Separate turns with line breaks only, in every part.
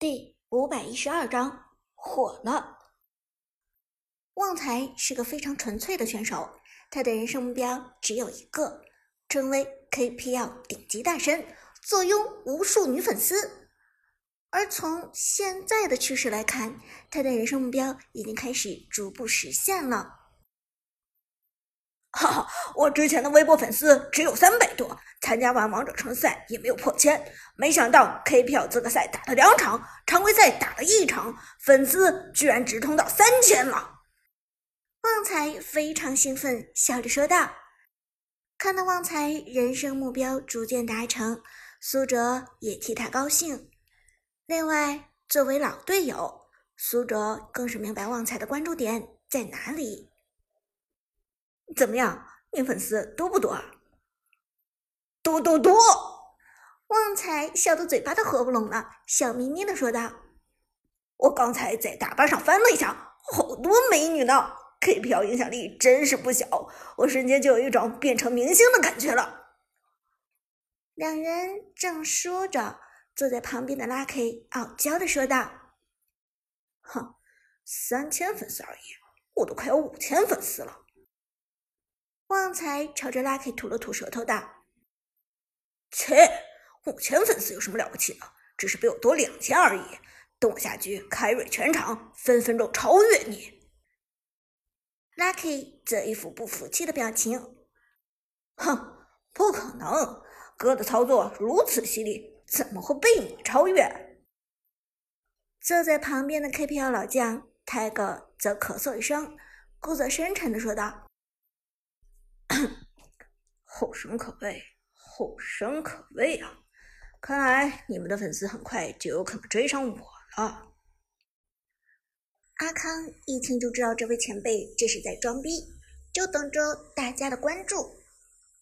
第五百一十二章火了。旺财是个非常纯粹的选手，他的人生目标只有一个：成为 KPL 顶级大神，坐拥无数女粉丝。而从现在的趋势来看，他的人生目标已经开始逐步实现了。
哈哈，我之前的微博粉丝只有三百多，参加完王者城赛也没有破千。没想到 KPL 资格赛打了两场，常规赛打了一场，粉丝居然直冲到三千了。
旺财非常兴奋，笑着说道：“看到旺财人生目标逐渐达成，苏哲也替他高兴。另外，作为老队友，苏哲更是明白旺财的关注点在哪里。”
怎么样，女粉丝多不多？多多多！
旺财笑得嘴巴都合不拢了，笑眯眯的说道：“
我刚才在大巴上翻了一下，好多美女呢！KPL 影响力真是不小，我瞬间就有一种变成明星的感觉了。”
两人正说着，坐在旁边的 Lucky 傲娇的说道：“
哼，三千粉丝而已，我都快有五千粉丝了。”
旺财朝着 Lucky 吐了吐舌头，道：“
切，五千粉丝有什么了不起的？只是比我多两千而已。等我下局开瑞全场，分分钟超越你。
”Lucky 则一副不服气的表情：“
哼，不可能！哥的操作如此犀利，怎么会被你超越？”
坐在旁边的 KPL 老将泰戈则咳嗽一声，故作深沉的说道。
后生可畏，后生可畏啊！看来你们的粉丝很快就有可能追上我了。
阿康一听就知道这位前辈这是在装逼，就等着大家的关注。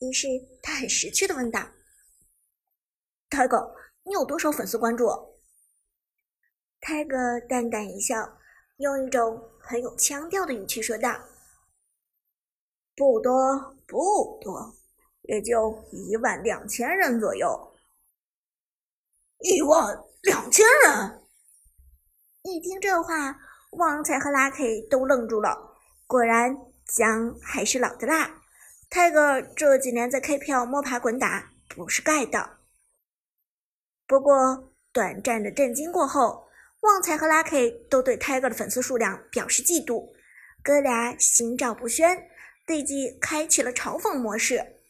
于是他很识趣的问道：“
泰哥，你有多少粉丝关注？”
泰哥淡淡一笑，用一种很有腔调的语气说道：“
不多。”不多，也就一万两千人左右。一万两千人！
一听这话，旺财和 Lucky 都愣住了。果然，姜还是老的辣。泰哥这几年在 KPL 摸爬滚打，不是盖的。不过，短暂的震惊过后，旺财和 Lucky 都对泰哥的粉丝数量表示嫉妒，哥俩心照不宣。立即开启了嘲讽模式。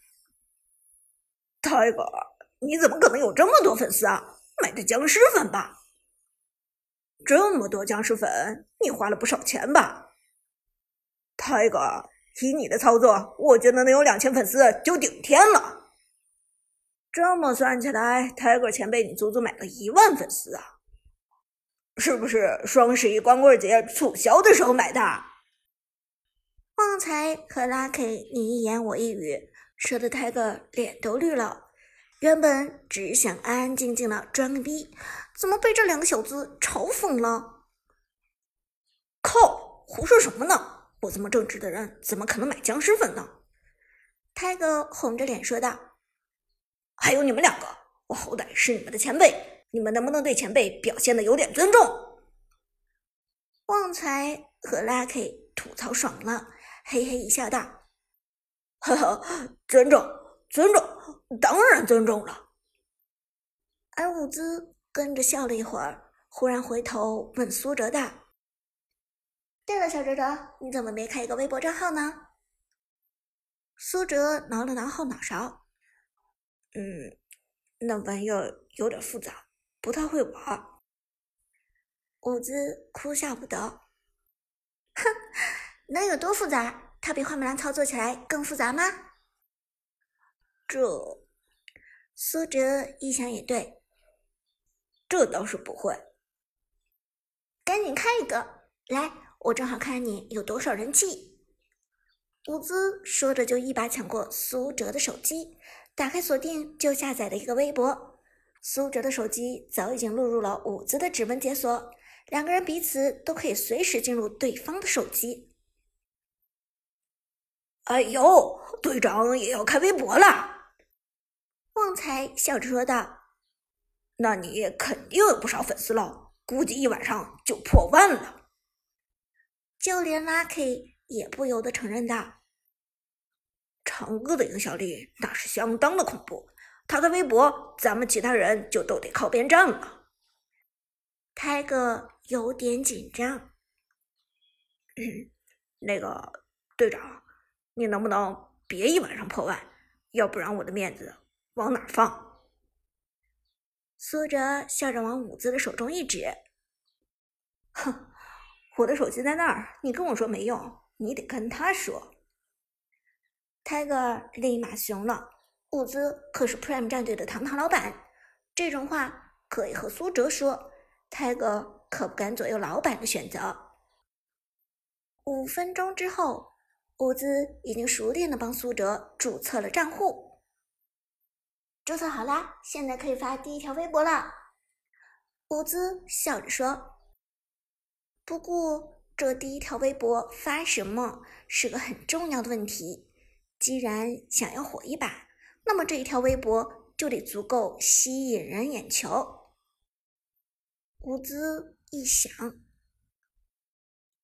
Tiger，，你怎么可能有这么多粉丝啊？买的僵尸粉吧？这么多僵尸粉，你花了不少钱吧？？Tiger，，以你的操作，我觉得能有两千粉丝就顶天了。这么算起来，泰哥前辈你足足买了一万粉丝啊！是不是双十一光棍节促销的时候买的？
旺财和 Lucky 你一言我一语，说的泰哥脸都绿了。原本只想安安静静的装个逼，怎么被这两个小子嘲讽了？
靠！胡说什么呢？我这么正直的人，怎么可能买僵尸粉呢？
泰哥红着脸说道：“
还有你们两个，我好歹是你们的前辈，你们能不能对前辈表现的有点尊重？”
旺财和 Lucky 吐槽爽了。嘿嘿一笑，道：“
呵呵，尊重，尊重，当然尊重了。”
而伍兹跟着笑了一会儿，忽然回头问苏哲道：“对了，小哲哲，你怎么没开一个微博账号呢？”
苏哲挠了挠后脑勺：“嗯，那玩意儿有点复杂，不太会玩。”
伍兹哭笑不得：“哼。”能有多复杂？它比花木兰操作起来更复杂吗？
这，
苏哲一想也对，
这倒是不会。
赶紧开一个来，我正好看你有多少人气。伍兹说着就一把抢过苏哲的手机，打开锁定就下载了一个微博。苏哲的手机早已经录入了伍兹的指纹解锁，两个人彼此都可以随时进入对方的手机。
哎呦，队长也要开微博了！
旺财笑着说道：“
那你肯定有不少粉丝了，估计一晚上就破万了。
就连 Lucky 也不由得承认道：“
长歌的影响力那是相当的恐怖，他的微博，咱们其他人就都得靠边站了。”
泰哥有点紧张。
那个队长，你能不能别一晚上破万？要不然我的面子往哪放？
苏哲笑着往伍兹的手中一指：“
哼，我的手机在那儿，你跟我说没用，你得跟他说。”
Tiger 立马怂了，伍兹可是 Prime 战队的堂堂老板，这种话可以和苏哲说，Tiger 可不敢左右老板的选择。五分钟之后，伍兹已经熟练的帮苏哲注册了账户。注册好啦，现在可以发第一条微博了。伍兹笑着说：“不过，这第一条微博发什么是个很重要的问题。既然想要火一把，那么这一条微博就得足够吸引人眼球。”伍兹一想，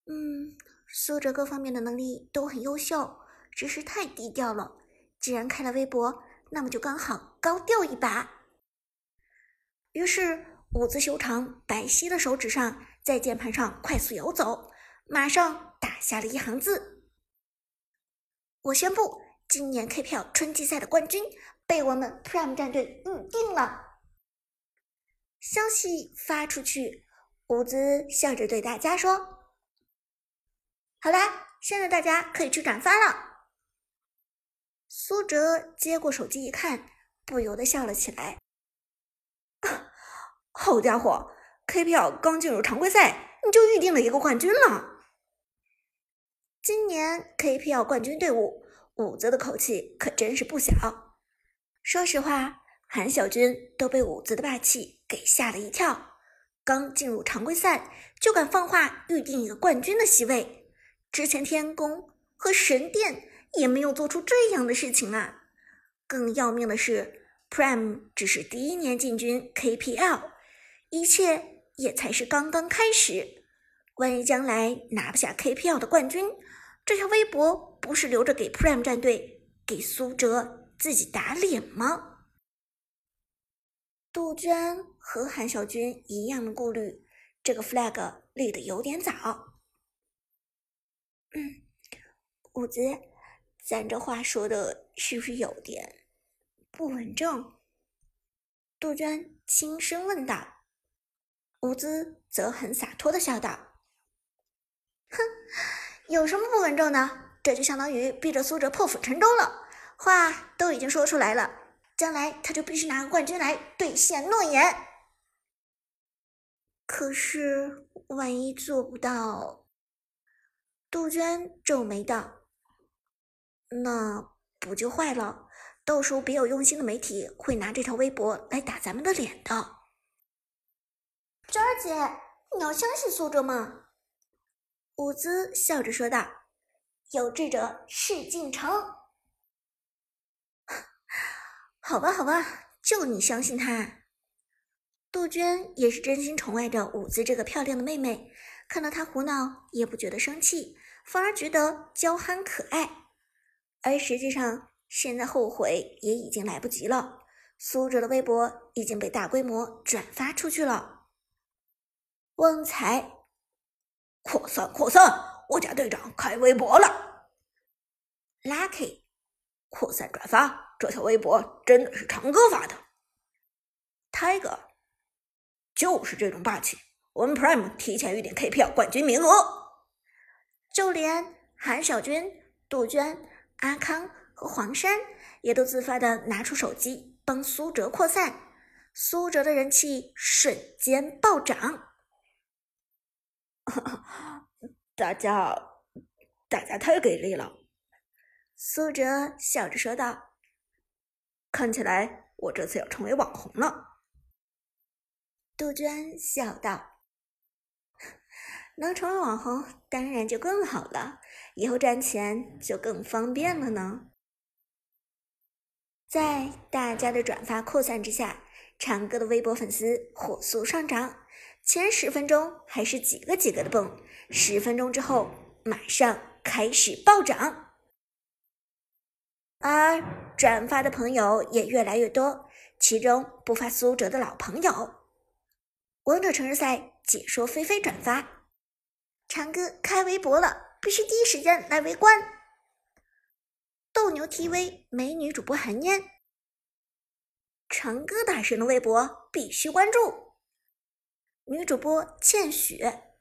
嗯。苏哲各方面的能力都很优秀，只是太低调了。既然开了微博，那么就刚好高调一把。于是，伍兹修长白皙的手指上在键盘上快速游走，马上打下了一行字：“我宣布，今年 KPL 春季赛的冠军被我们 Prime 战队预定了。”消息发出去，伍兹笑着对大家说。好啦，现在大家可以去转发了。苏哲接过手机一看，不由得笑了起来。
好家伙，KPL 刚进入常规赛，你就预定了一个冠军了。
今年 KPL 冠军队伍，武则的口气可真是不小。说实话，韩小军都被武则的霸气给吓了一跳。刚进入常规赛就敢放话预定一个冠军的席位。之前天宫和神殿也没有做出这样的事情啊！更要命的是，Prime 只是第一年进军 KPL，一切也才是刚刚开始。万一将来拿不下 KPL 的冠军，这条微博不是留着给 Prime 战队、给苏哲自己打脸吗？杜鹃和韩小军一样的顾虑，这个 flag 立得有点早。嗯，伍兹，咱这话说的是不是有点不稳重？杜鹃轻声问道。伍兹则很洒脱的笑道：“哼，有什么不稳重的？这就相当于逼着苏哲破釜沉舟了。话都已经说出来了，将来他就必须拿个冠军来兑现诺言。可是，万一做不到……”杜鹃皱眉道：“那不就坏了？到时候别有用心的媒体会拿这条微博来打咱们的脸的。”娟儿姐，你要相信苏哲吗？伍兹笑着说道：“有志者事竟成。”好吧，好吧，就你相信他。杜鹃也是真心宠爱着伍兹这个漂亮的妹妹，看到他胡闹也不觉得生气。反而觉得娇憨可爱，而实际上现在后悔也已经来不及了。苏哲的微博已经被大规模转发出去了。旺财，
扩散扩散！我家队长开微博了。
Lucky，
扩散转发，这条微博真的是长哥发的。Tiger，就是这种霸气，我们 Prime 提前预定 KPL 冠军名额。
就连韩小军、杜鹃、阿康和黄山也都自发的拿出手机帮苏哲扩散，苏哲的人气瞬间暴涨。
大家，大家太给力了！
苏哲笑着说道：“
看起来我这次要成为网红了。”
杜鹃笑道。能成为网红，当然就更好了，以后赚钱就更方便了呢。在大家的转发扩散之下，长歌的微博粉丝火速上涨，前十分钟还是几个几个的蹦，十分钟之后马上开始暴涨。而转发的朋友也越来越多，其中不乏苏哲的老朋友。王者城市赛解说菲菲转发，长哥开微博了，必须第一时间来围观。斗牛 TV 美女主播韩嫣，长哥大神的微博必须关注。女主播倩雪，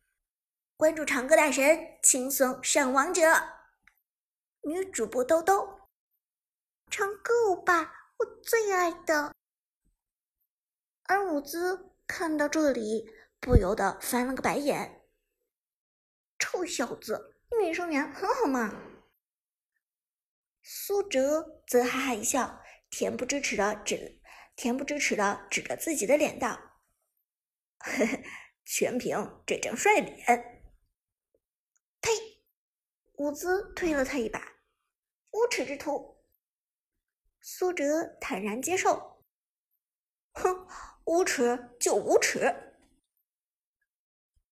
关注长哥大神，轻松上王者。女主播兜兜。长歌欧巴，我最爱的。而伍兹看到这里，不由得翻了个白眼：“臭小子，女生缘很好嘛。”苏哲则哈哈一笑，恬不知耻的指，恬不知耻的指着自己的脸道：“
呵呵，全凭这张帅脸。”
呸！伍兹推了他一把：“无耻之徒！”苏哲坦然接受，
哼，无耻就无耻。